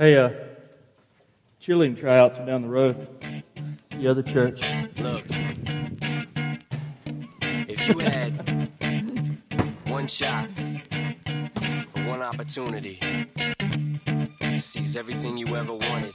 Hey, uh, cheerleading tryouts are down the road. The other church. Look, if you had one shot, one opportunity to seize everything you ever wanted,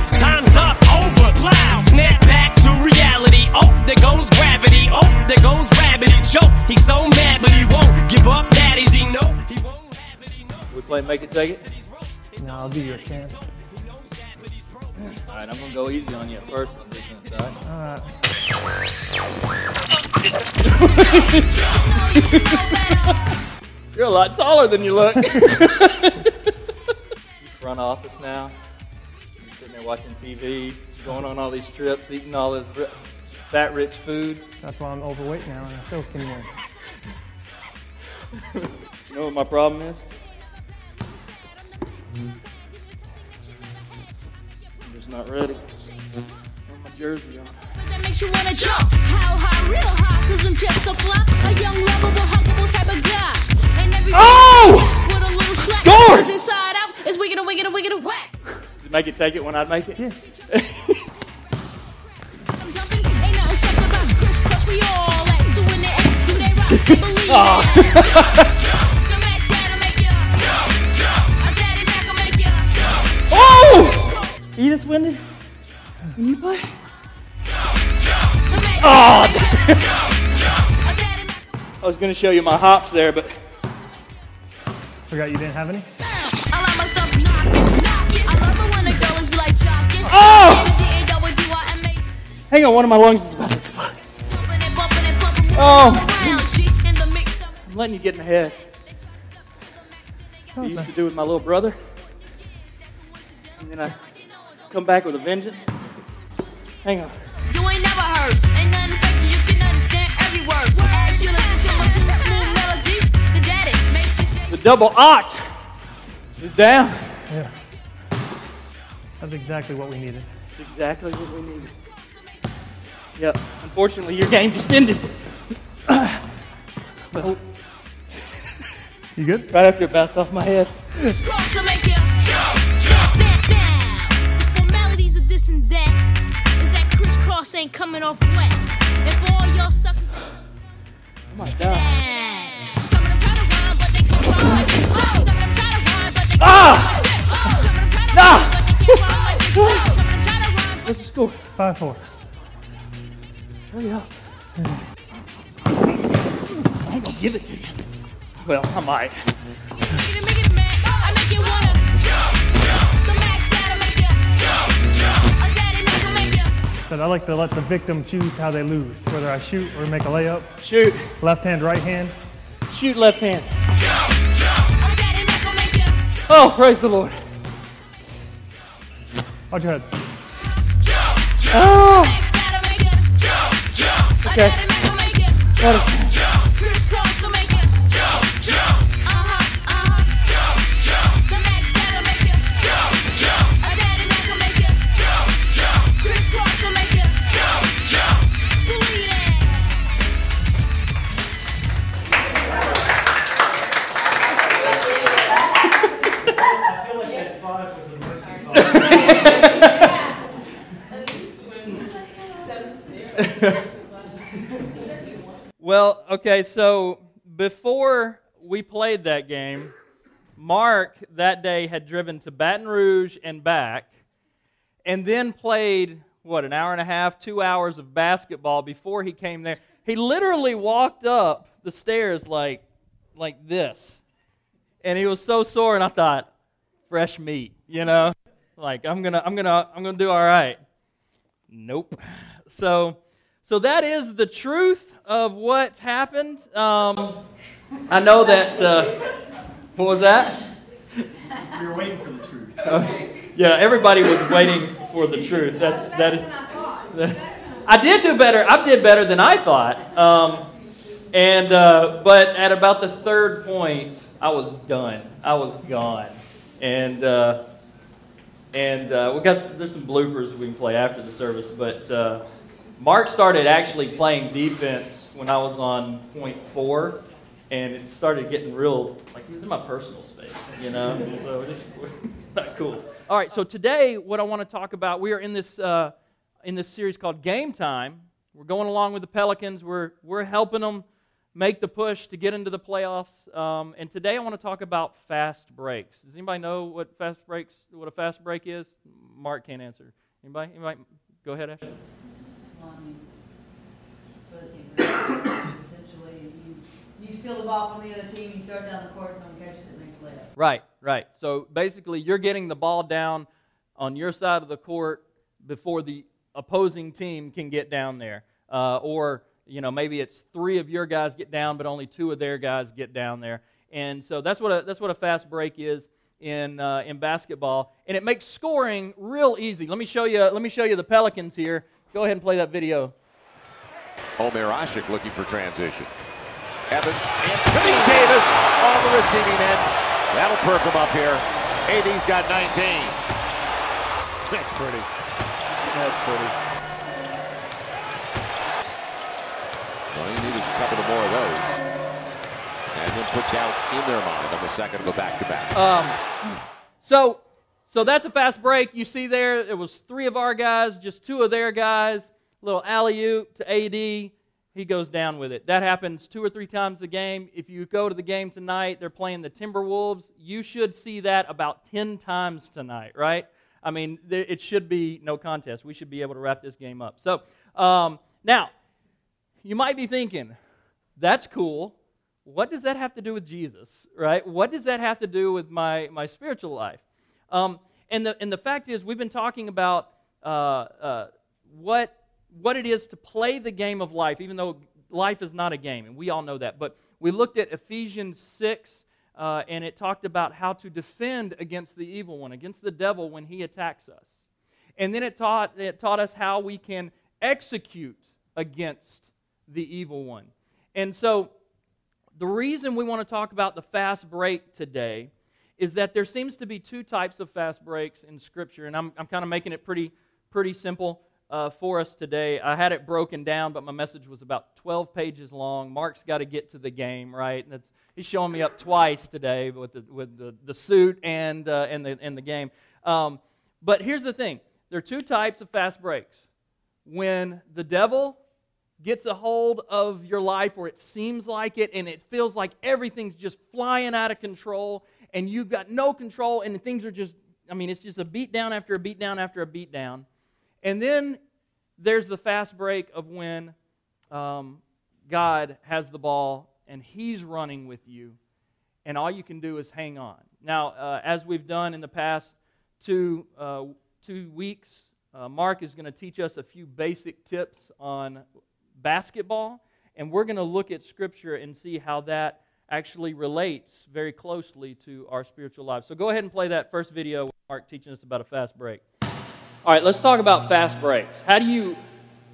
play Make It Take It? No, I'll give you a chance. All right, I'm going to go easy on you at first. on defense, all right? Alright. You're a lot taller than you look. Front office now. You're sitting there watching TV, going on all these trips, eating all this ri- fat rich foods. That's why I'm overweight now and I still can win. You know what my problem is? I'm just not ready. Put my jersey on. That makes you wanna jump. How high, real high, cause I'm just so fly. A young, lovable, huggable type of guy. And every Oh! with a little slack. Score! Cause inside out is wicked and wicked and wicked and whack. Does it make it take it when I make it? Yeah. I'm this winded? Can you play? Oh! a daddy back I was going to show you my hops there, but Forgot you didn't have any? I like my stuff knocking, knocking. I love it when the girls be like jocking. Oh! Hang on, one of my lungs is about to explode. Jumping and bumping and bumping, Oh. all around. G in the mix. I'm letting you get in the head. I used to do with my little brother. And then I come back with a vengeance. Hang on. You ain't never heard. Ain't nothing fake. You can understand every word. As you listen to my smooth melody, the daddy makes you The double oct is down. Yeah. That's exactly what we needed. That's exactly what we needed. Yep. Unfortunately, your game just ended. well, You good? right after it bounced off my head. This and that is that crisscross ain't coming off wet. And for all y'all suckers. Oh my God. Some of them try to rhyme, but they can't rhyme like this. Some of them try to rhyme, but they can't Ah! rhyme like this. Some of them try to Ah! rhyme, but they can't rhyme like this. Some of them try to rhyme, but What's the score? Five four. Hurry up. I ain't gonna give it to you. Well, I might. Said I like to let the victim choose how they lose, whether I shoot or make a layup. Shoot. Left hand, right hand. Shoot left hand. A daddy make 'em make ya. Oh, praise the Lord. Watch your head. Oh, Mac Dad'll make ya. A Okay. Well, okay, so before we played that game, Mark that day had driven to Baton Rouge and back, and then played, what, an hour and a half, two hours of basketball before he came there. He literally walked up the stairs like, like this. And he was so sore, and I thought, fresh meat, you know? Like, I'm gonna, I'm gonna, I'm gonna do all right. Nope. So, so that is the truth of what happened. Um, I know that. Uh, what was that? We were waiting for the truth. Yeah, everybody was waiting for the truth. That's that is. I did do better. I did better than I thought. Um, and uh, but at about the third point, I was done. I was gone. And uh, and uh, we got there's some bloopers we can play after the service. But uh, Mark started actually playing defense when I was on point four, and it started getting real like he was in my personal space, you know. so it's not cool. All right, so today what I want to talk about, we are in this uh, in this series called Game Time. We're going along with the Pelicans. We're we're helping them make the push to get into the playoffs. Um, and today I want to talk about fast breaks. Does anybody know what fast breaks? What a fast break is? Mark can't answer. Anybody? Anybody? Go ahead, Ash. Well, I mean, so it can't be- essentially, you, you steal the ball from the other team, you throw it down the court, someone catches it, makes a layup. Right, right. So basically, you're getting the ball down on your side of the court before the opposing team can get down there. Uh, or, you know, maybe it's three of your guys get down, but only two of their guys get down there. And so that's what a, that's what a fast break is in, uh, in basketball. And it makes scoring real easy. Let me, show you, let me show you the Pelicans here. Go ahead and play that video. Omer Asik looking for transition. Evans, Anthony Davis on the receiving end. That'll perk him up here. AD's got 19. That's pretty. That's pretty. All you need is a couple of more of those. And then put doubt in their mind on the second of the back-to-back. Um, so, so that's a fast break. You see there, it was three of our guys, just two of their guys. Little alley oop to AD. He goes down with it. That happens two or three times a game. If you go to the game tonight, they're playing the Timberwolves. You should see that about 10 times tonight, right? I mean, it should be no contest. We should be able to wrap this game up. So, um, now, you might be thinking, that's cool. What does that have to do with Jesus, right? What does that have to do with my, my spiritual life? Um, and, the, and the fact is, we've been talking about uh, uh, what, what it is to play the game of life, even though life is not a game, and we all know that. But we looked at Ephesians 6, uh, and it talked about how to defend against the evil one, against the devil when he attacks us. And then it taught, it taught us how we can execute against the evil one. And so, the reason we want to talk about the fast break today is that there seems to be two types of fast breaks in Scripture, and I'm, I'm kind of making it pretty, pretty simple uh, for us today. I had it broken down, but my message was about 12 pages long. Mark's got to get to the game, right? And he's showing me up twice today with the, with the, the suit and, uh, and, the, and the game. Um, but here's the thing there are two types of fast breaks. When the devil gets a hold of your life, or it seems like it, and it feels like everything's just flying out of control, and you've got no control, and things are just, I mean, it's just a beat down after a beat down after a beat down. And then there's the fast break of when um, God has the ball and He's running with you, and all you can do is hang on. Now, uh, as we've done in the past two, uh, two weeks, uh, Mark is going to teach us a few basic tips on basketball, and we're going to look at Scripture and see how that actually relates very closely to our spiritual lives. So go ahead and play that first video with Mark teaching us about a fast break. All right, let's talk about fast breaks. How do you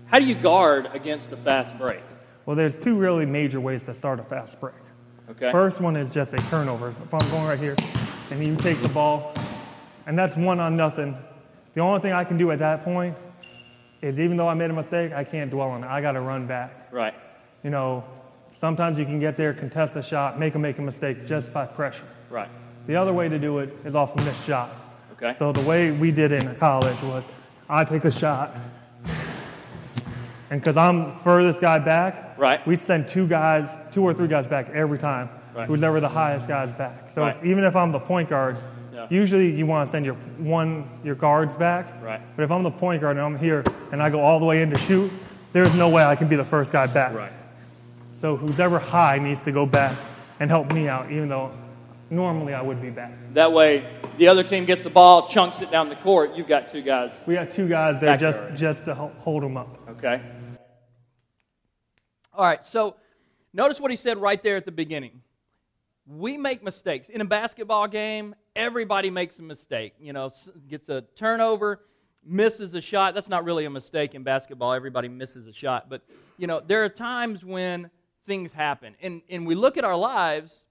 how do you guard against a fast break? Well, there's two really major ways to start a fast break. Okay. First one is just a turnover. If I'm going right here and you take the ball, and that's one on nothing, the only thing I can do at that point is even though I made a mistake, I can't dwell on it. I got to run back. Right. You know, sometimes you can get there, contest a shot, make them make a mistake just by pressure. Right. The other way to do it is off a missed shot. Okay. So the way we did it in college was I take a shot, and because I'm furthest guy back, Right. we'd send two guys, two or three guys back every time. Right. Who's ever the highest guys back. So Right. even if I'm the point guard, Yeah. usually you want to send your one your guards back. Right. But if I'm the point guard and I'm here and I go all the way in to shoot, there's no way I can be the first guy back. Right. So who's ever high needs to go back and help me out, even though normally I would be back. That way, the other team gets the ball, chunks it down the court. You've got two guys. We got two guys there just guard. just to hold them up. Okay. All right, so notice what he said right there at the beginning. We make mistakes. In a basketball game, everybody makes a mistake. You know, gets a turnover, misses a shot. That's not really a mistake in basketball. Everybody misses a shot. But, you know, there are times when things happen. And, and we look at our lives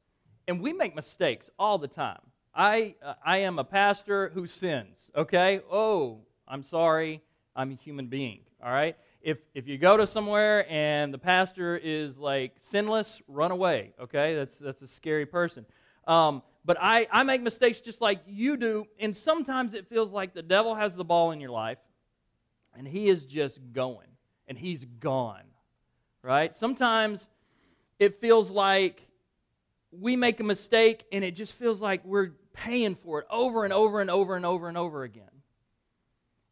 and we make mistakes all the time. I, uh, I am a pastor who sins, okay? Oh, I'm sorry. I'm a human being, all right? If, if you go to somewhere and the pastor is like sinless, run away, okay? That's, that's a scary person. Um, but I, I make mistakes just like you do, and sometimes it feels like the devil has the ball in your life and he is just going and he's gone, right? Sometimes it feels like we make a mistake and it just feels like we're paying for it over and over and over and over and over again.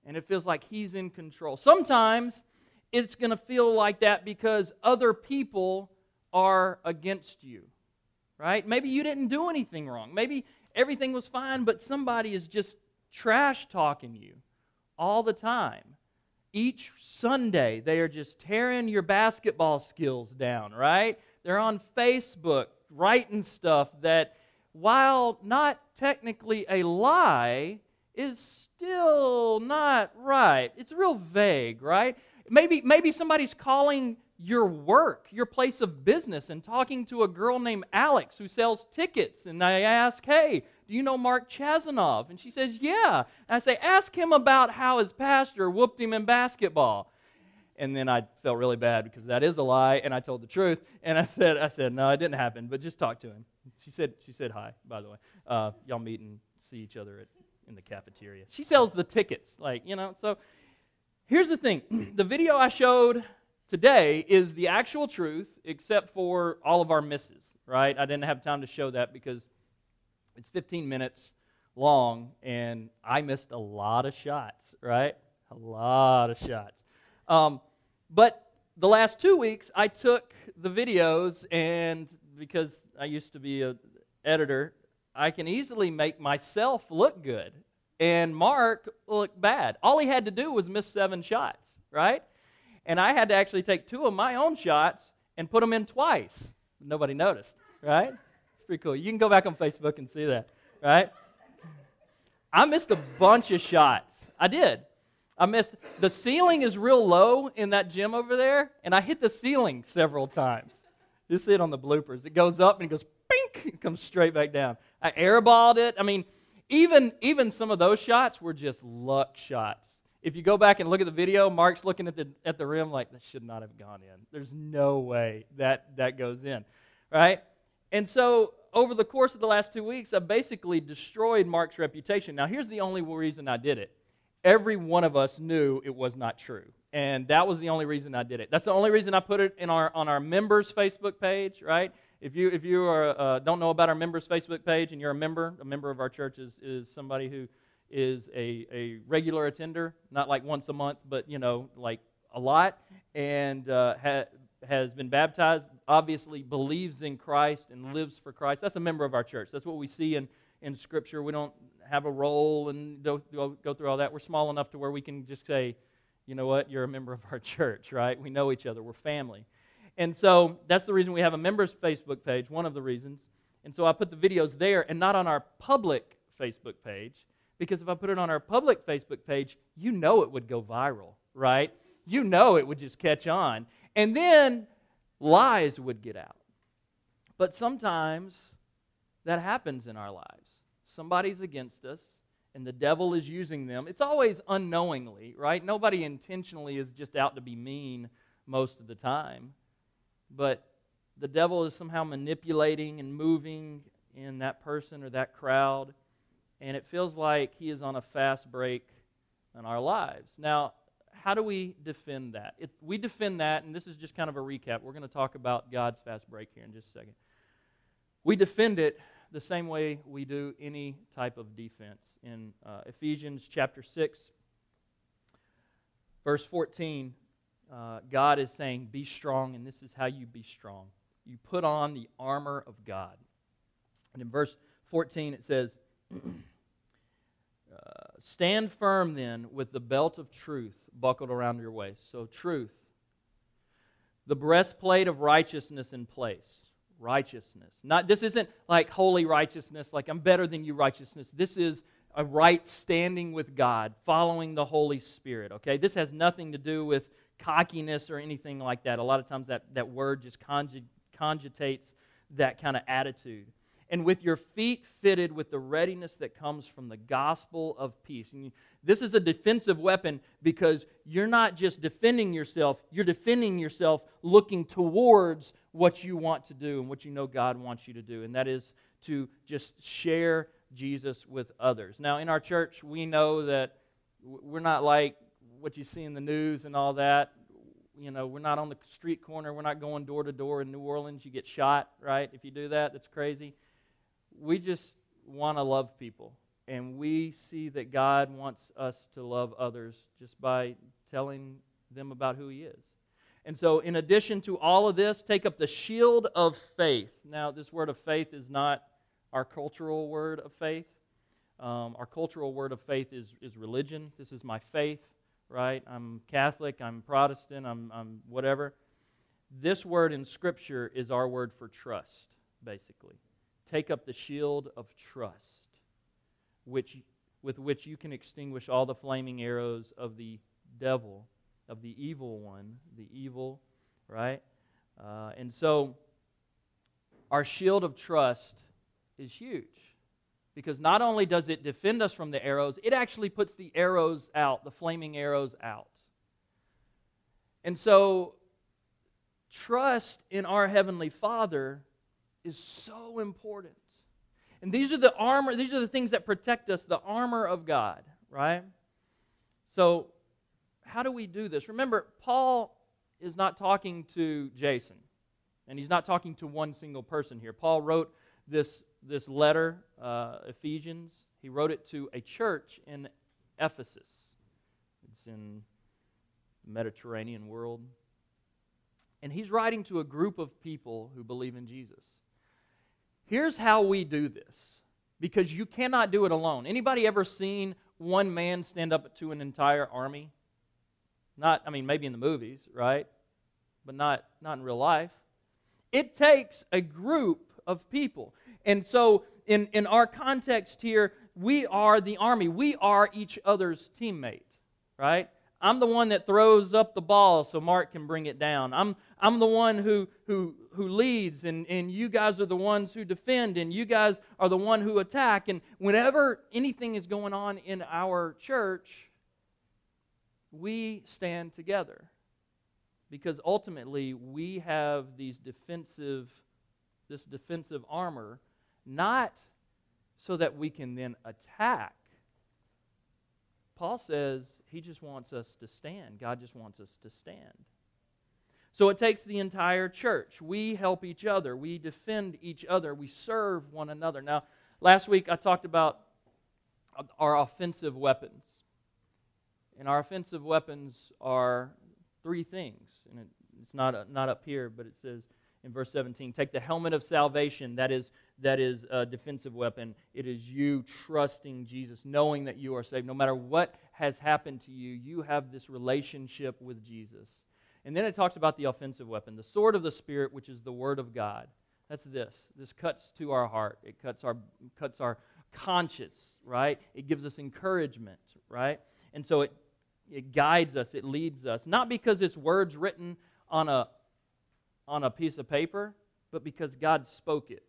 And it feels like he's in control. Sometimes it's going to feel like that because other people are against you, right? Maybe you didn't do anything wrong. Maybe everything was fine, but somebody is just trash talking you all the time. Each Sunday, they are just tearing your basketball skills down, right? They're on Facebook writing stuff that, while not technically a lie, is still not right. It's real vague, right? Maybe, maybe somebody's calling your work, your place of business, and talking to a girl named Alex who sells tickets. And I ask, hey, do you know Mark Chazanov? And she says, yeah. And I say, ask him about how his pastor whooped him in basketball. And then I felt really bad because that is a lie, and I told the truth. And I said, I said, no, it didn't happen, but just talk to him. She said, she said hi, by the way. Uh, y'all meet and see each other at, in the cafeteria. She sells the tickets, like you know. So here's the thing: the video I showed today is the actual truth, except for all of our misses. Right? I didn't have time to show that because it's 15 minutes long, and I missed a lot of shots. Right? A lot of shots. Um, but the last two weeks, I took the videos, and because I used to be an editor, I can easily make myself look good and Mark looked bad. All he had to do was miss seven shots, right? And I had to actually take two of my own shots and put them in twice. Nobody noticed, right? It's pretty cool. You can go back on Facebook and see that, right? I missed a bunch of shots. I did. I missed the ceiling is real low in that gym over there, and I hit the ceiling several times. You see it on the bloopers. It goes up and it goes pink, it comes straight back down. I airballed it. I mean, even even some of those shots were just luck shots. If you go back and look at the video, Mark's looking at the at the rim like that should not have gone in. There's no way that that goes in, right? And so over the course of the last two weeks, I basically destroyed Mark's reputation. Now, here's the only reason I did it. Every one of us knew it was not true. And that was the only reason I did it. That's the only reason I put it in our, on our members' Facebook page, right? If you, if you are, uh, don't know about our members' Facebook page and you're a member, a member of our church is, is somebody who is a, a regular attender, not like once a month, but, you know, like a lot, and uh, ha- has been baptized, obviously believes in Christ and lives for Christ. That's a member of our church. That's what we see in, in Scripture. We don't have a role and go, go through all that. We're small enough to where we can just say, you know what, you're a member of our church, right? We know each other, we're family. And so that's the reason we have a members Facebook page, one of the reasons. And so I put the videos there and not on our public Facebook page because if I put it on our public Facebook page, you know it would go viral, right? You know it would just catch on. And then lies would get out. But sometimes that happens in our lives. Somebody's against us, and the devil is using them. It's always unknowingly, right? Nobody intentionally is just out to be mean most of the time. But the devil is somehow manipulating and moving in that person or that crowd, and it feels like he is on a fast break in our lives. Now, how do we defend that? We defend that, and this is just kind of a recap. We're going to talk about God's fast break here in just a second. We defend it the same way we do any type of defense. In uh, Ephesians chapter 6, verse 14, uh, God is saying, Be strong, and this is how you be strong. You put on the armor of God. And in verse 14, it says, uh, Stand firm then with the belt of truth buckled around your waist. So, truth. The breastplate of righteousness in place. Righteousness. Not, this isn't like holy righteousness, like I'm better than you righteousness. This is a right standing with God, following the Holy Spirit. Okay, this has nothing to do with cockiness or anything like that. A lot of times that, that word just conjug- conjutates that kind of attitude. And with your feet fitted with the readiness that comes from the gospel of peace. And you- this is a defensive weapon because you're not just defending yourself, you're defending yourself looking towards what you want to do and what you know God wants you to do. And that is to just share Jesus with others. Now, in our church, we know that we're not like what you see in the news and all that. You know, we're not on the street corner. We're not going door to door in New Orleans. You get shot, right? If you do that, that's crazy. We just want to love people. And we see that God wants us to love others just by telling them about who He is. And so, in addition to all of this, take up the shield of faith. Now, this word of faith is not our cultural word of faith. Um, our cultural word of faith is, is religion. This is my faith, right? I'm Catholic, I'm Protestant, I'm, I'm whatever. This word in Scripture is our word for trust, basically. Take up the shield of trust, which, with which you can extinguish all the flaming arrows of the devil, of the evil one, the evil, right? Uh, and so, our shield of trust is huge because not only does it defend us from the arrows, it actually puts the arrows out, the flaming arrows out. And so, trust in our Heavenly Father is so important. And these are the armor, these are the things that protect us, the armor of God, right? So, how do we do this? Remember, Paul is not talking to Jason, and he's not talking to one single person here. Paul wrote this, this letter, uh, Ephesians, he wrote it to a church in Ephesus. It's in the Mediterranean world. And he's writing to a group of people who believe in Jesus. Here's how we do this because you cannot do it alone. Anybody ever seen one man stand up to an entire army? Not, I mean, maybe in the movies, right? But not, not in real life. It takes a group of people. And so, in, in our context here, we are the army. We are each other's teammate, right? I'm the one that throws up the ball so Mark can bring it down. I'm, I'm the one who, who, who leads, and, and you guys are the ones who defend, and you guys are the one who attack. And whenever anything is going on in our church, we stand together because ultimately we have these defensive this defensive armor not so that we can then attack paul says he just wants us to stand. God just wants us to stand. So it takes the entire church. We help each other. We defend each other. We serve one another. Now last week i talked about our offensive weapons. And our offensive weapons are three things. And it, it's not, not up here, but it says in verse 17 take the helmet of salvation, that is, that is a defensive weapon. It is you trusting Jesus, knowing that you are saved. No matter what has happened to you, you have this relationship with Jesus. And then it talks about the offensive weapon, the sword of the Spirit, which is the Word of God. That's this. This cuts to our heart. It cuts our, cuts our conscience, right? It gives us encouragement, right? And so it it guides us, it leads us, not because it's words written on a, on a piece of paper, but because God spoke it,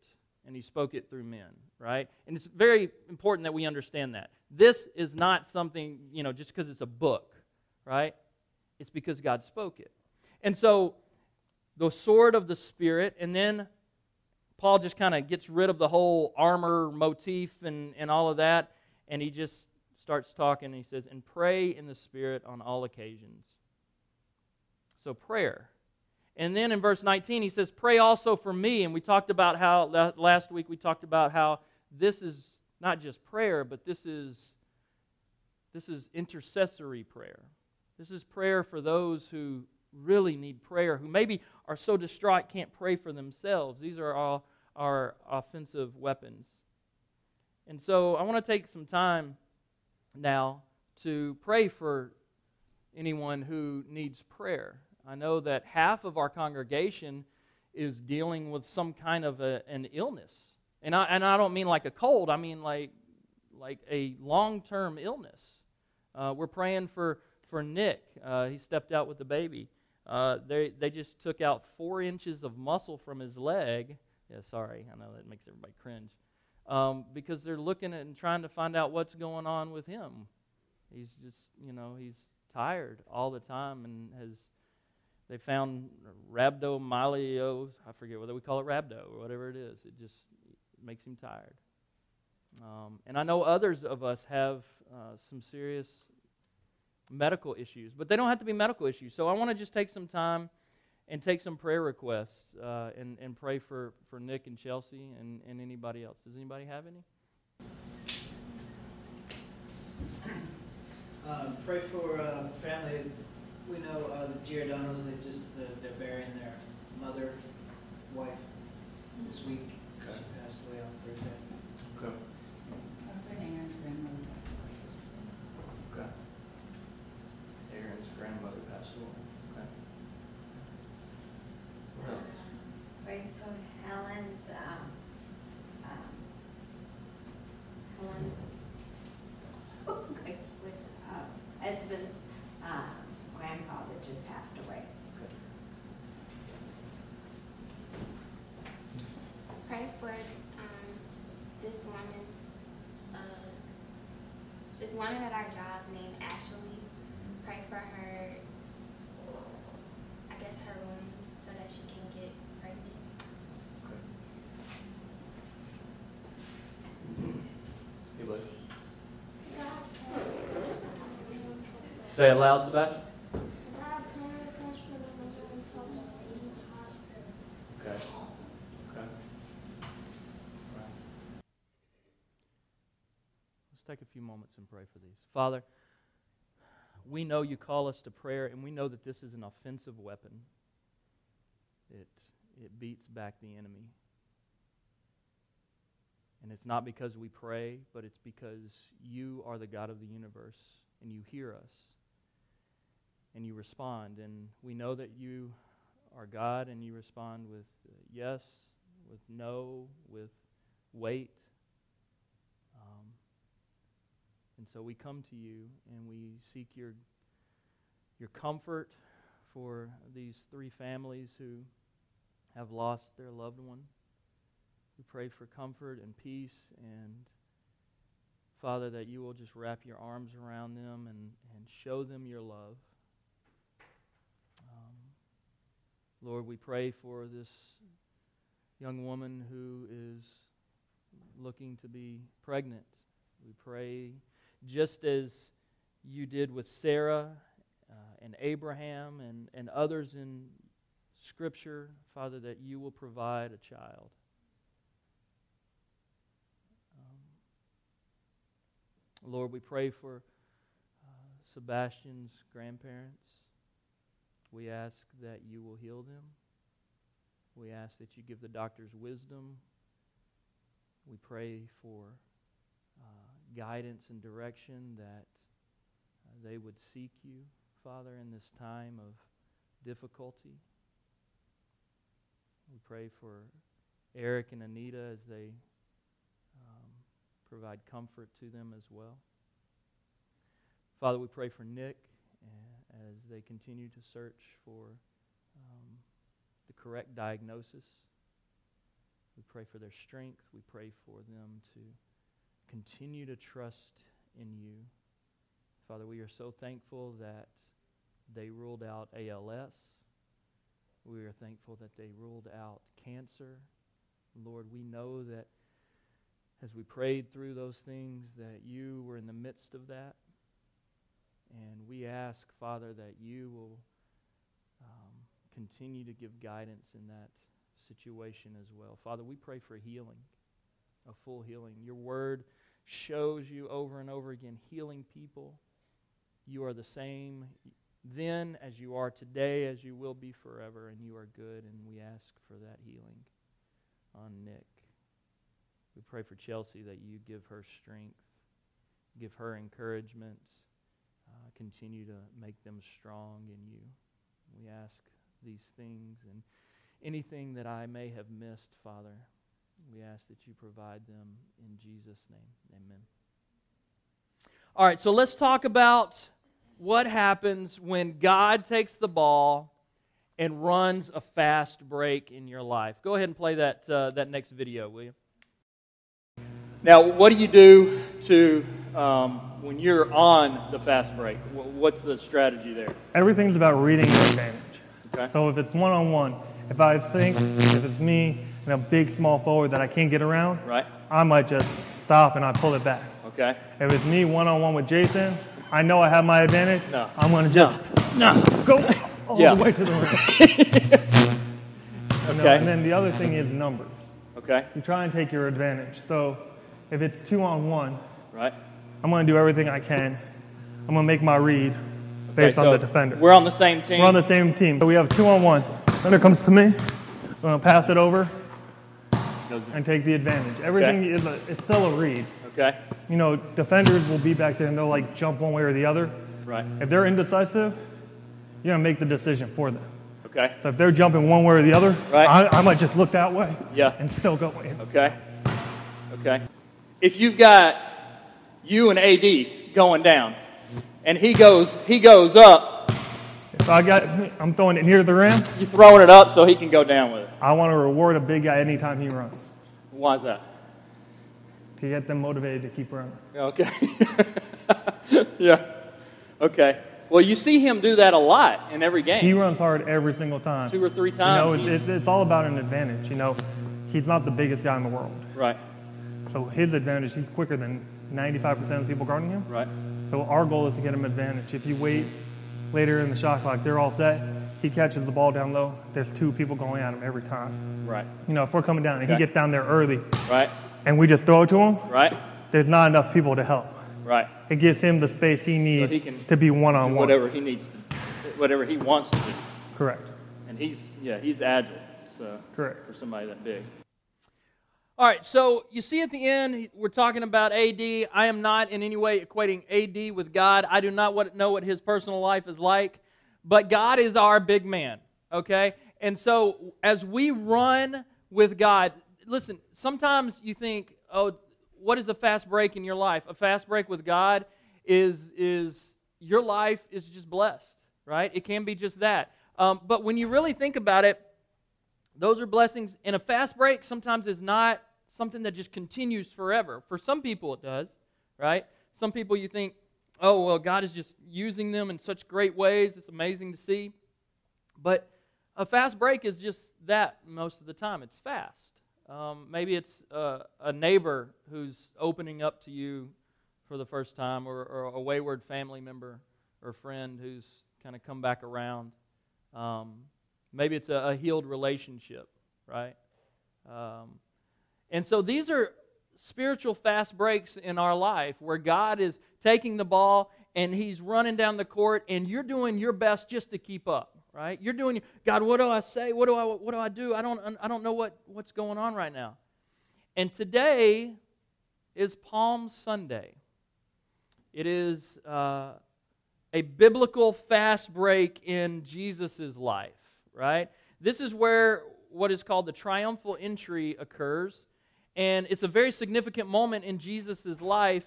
and He spoke it through men, right? And it's very important that we understand that. This is not something, you know, just because it's a book, right? It's because God spoke it. And so, the sword of the Spirit, and then Paul just kind of gets rid of the whole armor motif and, and all of that, and he just starts talking and he says, and pray in the Spirit on all occasions. So, prayer. And then in verse 19, he says, Pray also for me. And we talked about how, last week, we talked about how this is not just prayer, but this is, this is intercessory prayer. This is prayer for those who really need prayer, who maybe are so distraught can't pray for themselves. These are all our offensive weapons. And so I want to take some time now to pray for anyone who needs prayer. I know that half of our congregation is dealing with some kind of a, an illness. And I, and I don't mean like a cold, I mean like, like a long term illness. Uh, we're praying for, for Nick. Uh, he stepped out with the baby. Uh, they, they just took out four inches of muscle from his leg. Yeah, sorry, I know that makes everybody cringe. Um, because they're looking at and trying to find out what's going on with him. He's just, you know, he's tired all the time and has they found rhabdomyosarcoma. I forget whether we call it rhabdo or whatever it is. It just makes him tired. Um, and I know others of us have uh, some serious medical issues, but they don't have to be medical issues. So I want to just take some time and take some prayer requests uh, and, and pray for, for Nick and Chelsea and, and anybody else. Does anybody have any? Um, pray for uh, family. We know uh, the Giordano's. They just uh, they're burying their mother, wife this week. She passed away on Thursday. Our friend Aaron's grandmother. Okay. Aaron's grandmother passed away. Okay. What else? Pray for Helen's, um, um, Helen's, okay, with, um, husband's, um, grandfather just passed away. pray for um, this woman's uh, this woman at our job named Ashley. Pray for her. I guess her womb, so that she can get pregnant. Say it loud, Sebastian. Okay. Okay. Let's take a few moments and pray for these. Father, we know you call us to prayer, and we know that this is an offensive weapon. It, it beats back the enemy. And it's not because we pray, but it's because you are the God of the universe, and you hear us, and you respond. And we know that you are God, and you respond with uh, yes, with no, with wait. Um, and so we come to you and we seek your, your comfort for these three families who have lost their loved one. We pray for comfort and peace and Father, that you will just wrap your arms around them and, and show them your love. Um, Lord, we pray for this young woman who is looking to be pregnant. We pray just as you did with Sarah uh, and Abraham and, and others in Scripture, Father, that you will provide a child. Um, Lord, we pray for uh, Sebastian's grandparents. We ask that you will heal them. We ask that you give the doctors wisdom. We pray for guidance and direction that uh, they would seek you, Father, in this time of difficulty. We pray for Eric and Anita as they um, provide comfort to them as well. Father, we pray for Nick uh, as they continue to search for um, the correct diagnosis. We pray for their strength. We pray for them to continue to trust in you. Father, we are so thankful that they ruled out ALS. We are thankful that they ruled out cancer. Lord, we know that as we prayed through those things, that you were in the midst of that. And we ask, Father, that you will um, continue to give guidance in that situation as well. Father, we pray for healing, a full healing. Your word shows you over and over again healing people. You are the same then as you are today, as you will be forever, and you are good, and we ask for that healing on Nick. We pray for Chelsea that you give her strength, give her encouragement, uh, continue to make them strong in you. We ask these things and anything that I may have missed, Father, we ask that you provide them in Jesus' name. Amen. All right, so let's talk about what happens when God takes the ball and runs a fast break in your life. Go ahead and play that, uh, that next video, will you? Now, what do you do to um, when you're on the fast break? What's the strategy there? Everything's about reading your advantage. Okay. So if it's one on one, if I think if it's me and a big small forward that I can't get around, Right? I might just stop and I pull it back. Okay. If it's me one on one with Jason, I know I have my advantage. No. I'm gonna just No. go all Yeah. the way to the rim. Okay. And then the other thing is numbers. Okay. You try and take your advantage. So if it's two on one, Right. I'm gonna do everything I can. I'm gonna make my read based Okay, on the defender. We're on the same team. We're on the same team. So we have two on one. Defender comes to me. I'm gonna pass it over And take the advantage. Everything is a, it's still a read. Okay. You know, defenders will be back there and they'll like jump one way or the other. Right. If they're indecisive, you're gonna make the decision for them. Okay. So if they're jumping one way or the other, Right. I, I might just look that way Yeah. and still go in. Okay. Okay. If you've got you and AD going down, and he goes he goes up, If I got, I'm throwing it near the rim. You're throwing it up so he can go down with it. I want to reward a big guy anytime he runs Why is that? to get them motivated to keep running. Okay. yeah. Okay. Well, you see him do that a lot in every game. He runs hard every single time. Two or three times. You know, it, it, it's all about an advantage. You know, he's not the biggest guy in the world. right. So his advantage, he's quicker than 95% of the people guarding him. Right. So our goal is to get him advantage. If you wait later in the shot clock, they're all set. He catches the ball down low. There's two people going at him every time. Right. You know, if we're coming down and Okay. he gets down there early Right. and we just throw it to him, Right. there's not enough people to help. Right. It gives him the space he needs he can to be one on one. Whatever he needs to, whatever he wants to do, Correct. and he's yeah he's agile. So Correct. for somebody that big. All right, so you see at the end, we're talking about AD. I am not in any way equating AD with God. I do not know what his personal life is like, but God is our big man, okay? And so as we run with God, listen, sometimes you think, oh, what is a fast break in your life? A fast break with God is, is your life is just blessed, right? It can be just that. Um, but when you really think about it, those are blessings. And a fast break sometimes is not something that just continues forever. For some people, it does, right? Some people you think, oh, well, God is just using them in such great ways. It's amazing to see. But a fast break is just that most of the time. It's fast. Um, maybe it's uh, a neighbor who's opening up to you for the first time, or, or a wayward family member or friend who's kind of come back around. Um, maybe it's a, a healed relationship, right? Um, and so these are spiritual fast breaks in our life where God is taking the ball and He's running down the court, and you're doing your best just to keep up, right? You're doing, God, what do I say? What do I, what do I do? I don't, I don't know what, what's going on right now. And today is Palm Sunday. It is uh, a biblical fast break in Jesus' life, right? This is where what is called the triumphal entry occurs. And it's a very significant moment in Jesus' life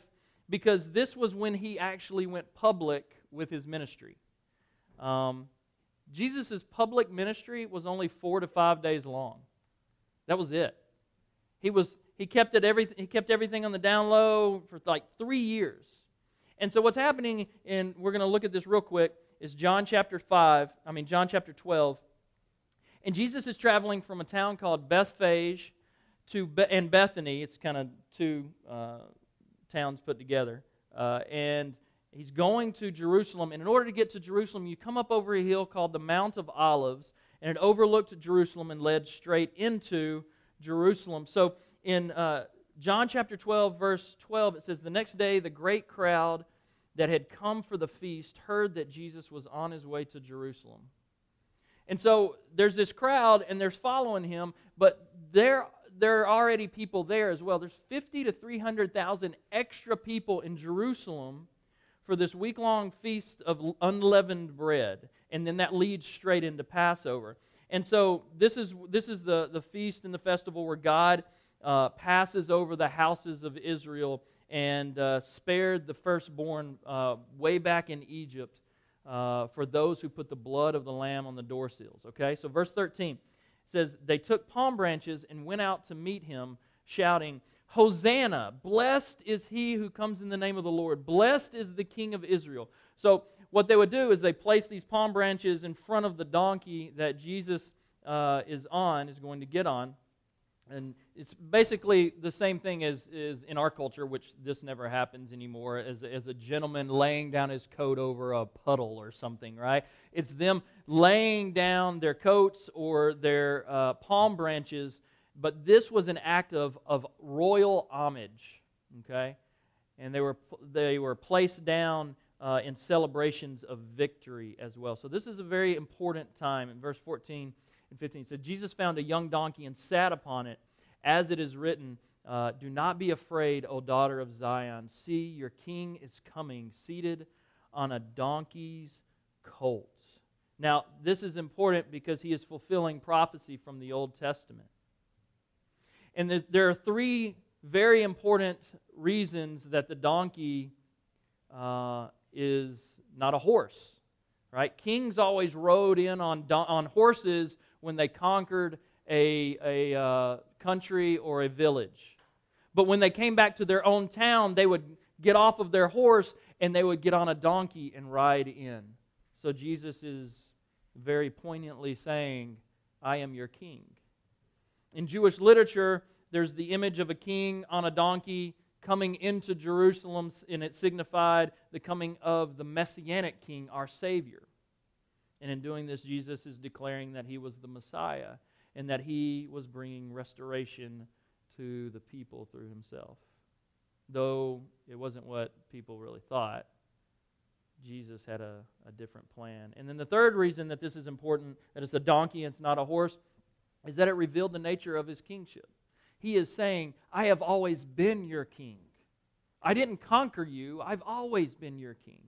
because this was when he actually went public with his ministry. Um, Jesus' public ministry was only four to five days long. That was it. He was he kept it everything he kept everything on the down low for like three years. And so what's happening, and we're going to look at this real quick, is John chapter five. I mean John chapter twelve. And Jesus is traveling from a town called Bethphage to Be- and Bethany. It's kind of two uh, towns put together. Uh, and he's going to Jerusalem. And in order to get to Jerusalem, you come up over a hill called the Mount of Olives, and it overlooked Jerusalem and led straight into Jerusalem. So in uh, John chapter 12, verse 12, it says, The next day, the great crowd that had come for the feast heard that Jesus was on his way to Jerusalem. And so there's this crowd, and there's following him, but there, there are already people there as well. There's 50 to 300,000 extra people in Jerusalem for this week long feast of unleavened bread. And then that leads straight into Passover. And so this is, this is the, the feast and the festival where God uh, passes over the houses of Israel and uh, spared the firstborn uh, way back in Egypt uh, for those who put the blood of the lamb on the door seals. Okay, so verse 13 says, They took palm branches and went out to meet him, shouting, Hosanna! Blessed is he who comes in the name of the Lord. Blessed is the King of Israel. So, what they would do is they place these palm branches in front of the donkey that Jesus uh, is on, is going to get on. And it's basically the same thing as, as in our culture, which this never happens anymore, as, as a gentleman laying down his coat over a puddle or something, right? It's them laying down their coats or their uh, palm branches, but this was an act of, of royal homage, okay? And they were, they were placed down uh, in celebrations of victory as well. So this is a very important time. In verse 14, and 15. It said, Jesus found a young donkey and sat upon it, as it is written, uh, Do not be afraid, O daughter of Zion. See, your king is coming, seated on a donkey's colt. Now, this is important because he is fulfilling prophecy from the Old Testament. And the, there are three very important reasons that the donkey uh, is not a horse. Right? Kings always rode in on, on horses when they conquered a, a uh, country or a village. But when they came back to their own town, they would get off of their horse and they would get on a donkey and ride in. So Jesus is very poignantly saying, I am your king. In Jewish literature, there's the image of a king on a donkey coming into Jerusalem, and it signified the coming of the messianic king, our Savior. And in doing this, Jesus is declaring that he was the Messiah and that he was bringing restoration to the people through himself. Though it wasn't what people really thought, Jesus had a, a different plan. And then the third reason that this is important, that it's a donkey and it's not a horse, is that it revealed the nature of his kingship. He is saying, I have always been your king. I didn't conquer you, I've always been your king.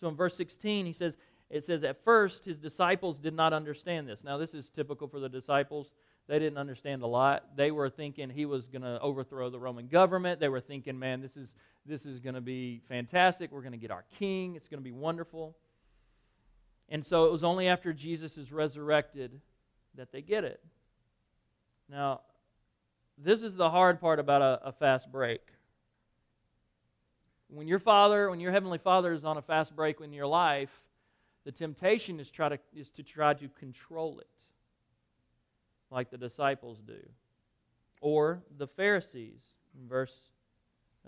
So in verse 16, he says, it says, At first, his disciples did not understand this. Now, this is typical for the disciples. They didn't understand a lot. They were thinking he was going to overthrow the Roman government. They were thinking, man, this is, this is going to be fantastic. We're going to get our king. It's going to be wonderful. And so it was only after Jesus is resurrected that they get it. Now, this is the hard part about a, a fast break. When your father, when your heavenly father is on a fast break in your life, the temptation is, try to, is to try to control it, like the disciples do. Or the Pharisees. In verse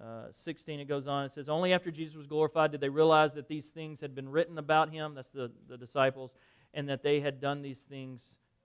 uh, 16, it goes on. It says, Only after Jesus was glorified did they realize that these things had been written about him, that's the, the disciples, and that they had done these things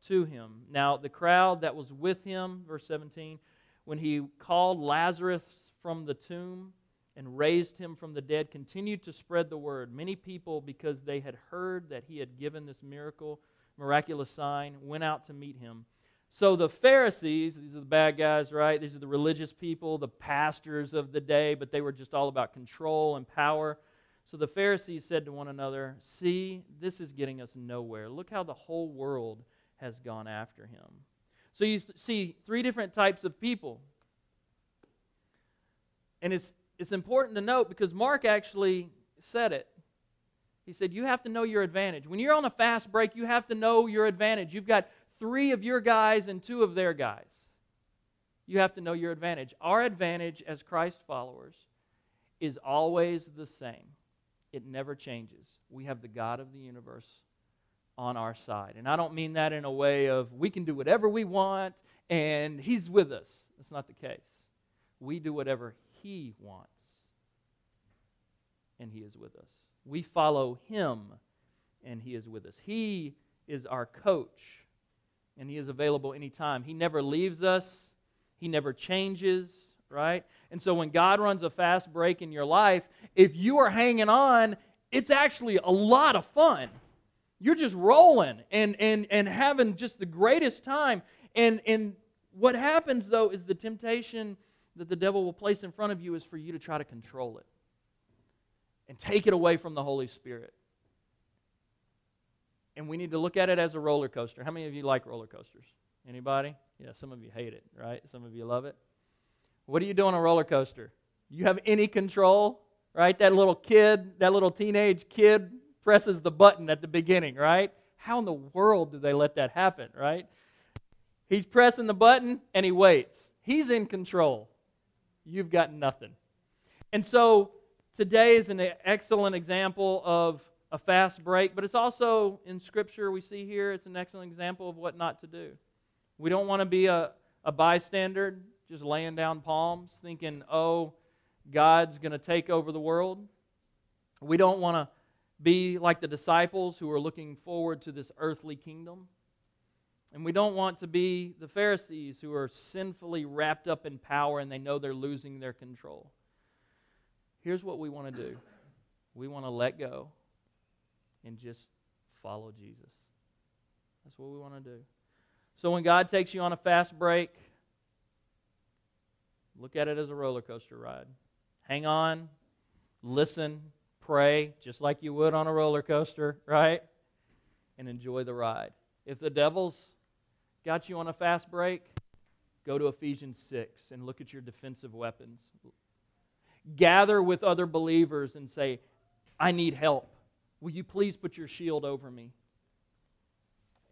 to him. Now, the crowd that was with him, verse 17, when he called Lazarus from the tomb, and raised him from the dead, continued to spread the word. Many people, because they had heard that he had given this miracle, miraculous sign, went out to meet him. So the Pharisees, these are the bad guys, right? These are the religious people, the pastors of the day, but they were just all about control and power. So the Pharisees said to one another, See, this is getting us nowhere. Look how the whole world has gone after him. So you see three different types of people. And it's it's important to note because Mark actually said it. He said, You have to know your advantage. When you're on a fast break, you have to know your advantage. You've got three of your guys and two of their guys. You have to know your advantage. Our advantage as Christ followers is always the same, it never changes. We have the God of the universe on our side. And I don't mean that in a way of we can do whatever we want and He's with us. That's not the case. We do whatever He wants and He is with us. We follow Him, and He is with us. He is our coach, and He is available anytime. He never leaves us, He never changes, right? And so when God runs a fast break in your life, if you are hanging on, it's actually a lot of fun. You're just rolling and, and, and having just the greatest time. And, and what happens, though, is the temptation that the devil will place in front of you is for you to try to control it and take it away from the Holy Spirit. And we need to look at it as a roller coaster. How many of you like roller coasters? Anybody? Yeah, some of you hate it, right? Some of you love it. What do you do on a roller coaster? You have any control, right? That little kid, that little teenage kid presses the button at the beginning, right? How in the world do they let that happen, right? He's pressing the button and he waits. He's in control. You've got nothing. And so today is an excellent example of a fast break, but it's also in Scripture we see here, it's an excellent example of what not to do. We don't want to be a, a bystander just laying down palms thinking, oh, God's going to take over the world. We don't want to be like the disciples who are looking forward to this earthly kingdom. And we don't want to be the Pharisees who are sinfully wrapped up in power and they know they're losing their control. Here's what we want to do we want to let go and just follow Jesus. That's what we want to do. So when God takes you on a fast break, look at it as a roller coaster ride. Hang on, listen, pray, just like you would on a roller coaster, right? And enjoy the ride. If the devil's got you on a fast break, go to Ephesians 6 and look at your defensive weapons. Gather with other believers and say, I need help. Will you please put your shield over me?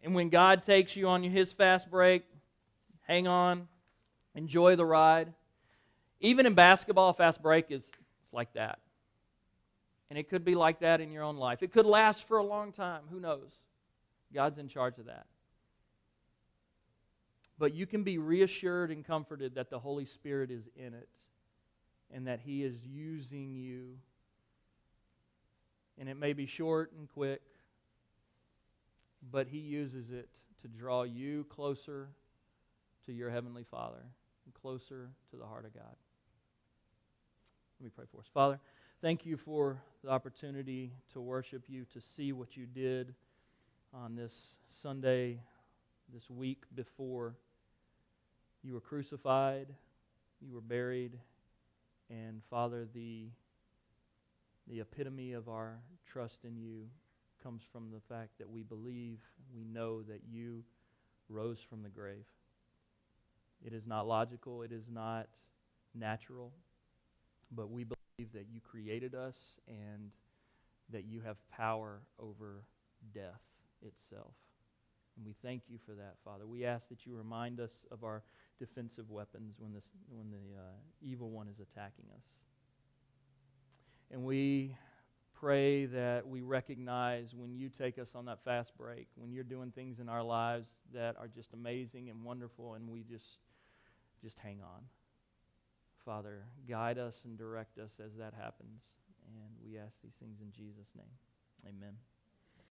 And when God takes you on his fast break, hang on, enjoy the ride. Even in basketball, fast break is it's like that. And it could be like that in your own life. It could last for a long time. Who knows? God's in charge of that. But you can be reassured and comforted that the Holy Spirit is in it and that He is using you. And it may be short and quick, but He uses it to draw you closer to your Heavenly Father and closer to the heart of God. Let me pray for us. Father, thank you for the opportunity to worship you, to see what you did on this Sunday, this week before you were crucified, you were buried, and Father, the, the epitome of our trust in you comes from the fact that we believe, we know that you rose from the grave. It is not logical, it is not natural, but we believe that you created us and that you have power over death itself. And we thank you for that, Father. We ask that you remind us of our defensive weapons when, this, when the uh, evil one is attacking us. And we pray that we recognize when you take us on that fast break, when you're doing things in our lives that are just amazing and wonderful, and we just just hang on. Father, guide us and direct us as that happens. And we ask these things in Jesus' name. Amen.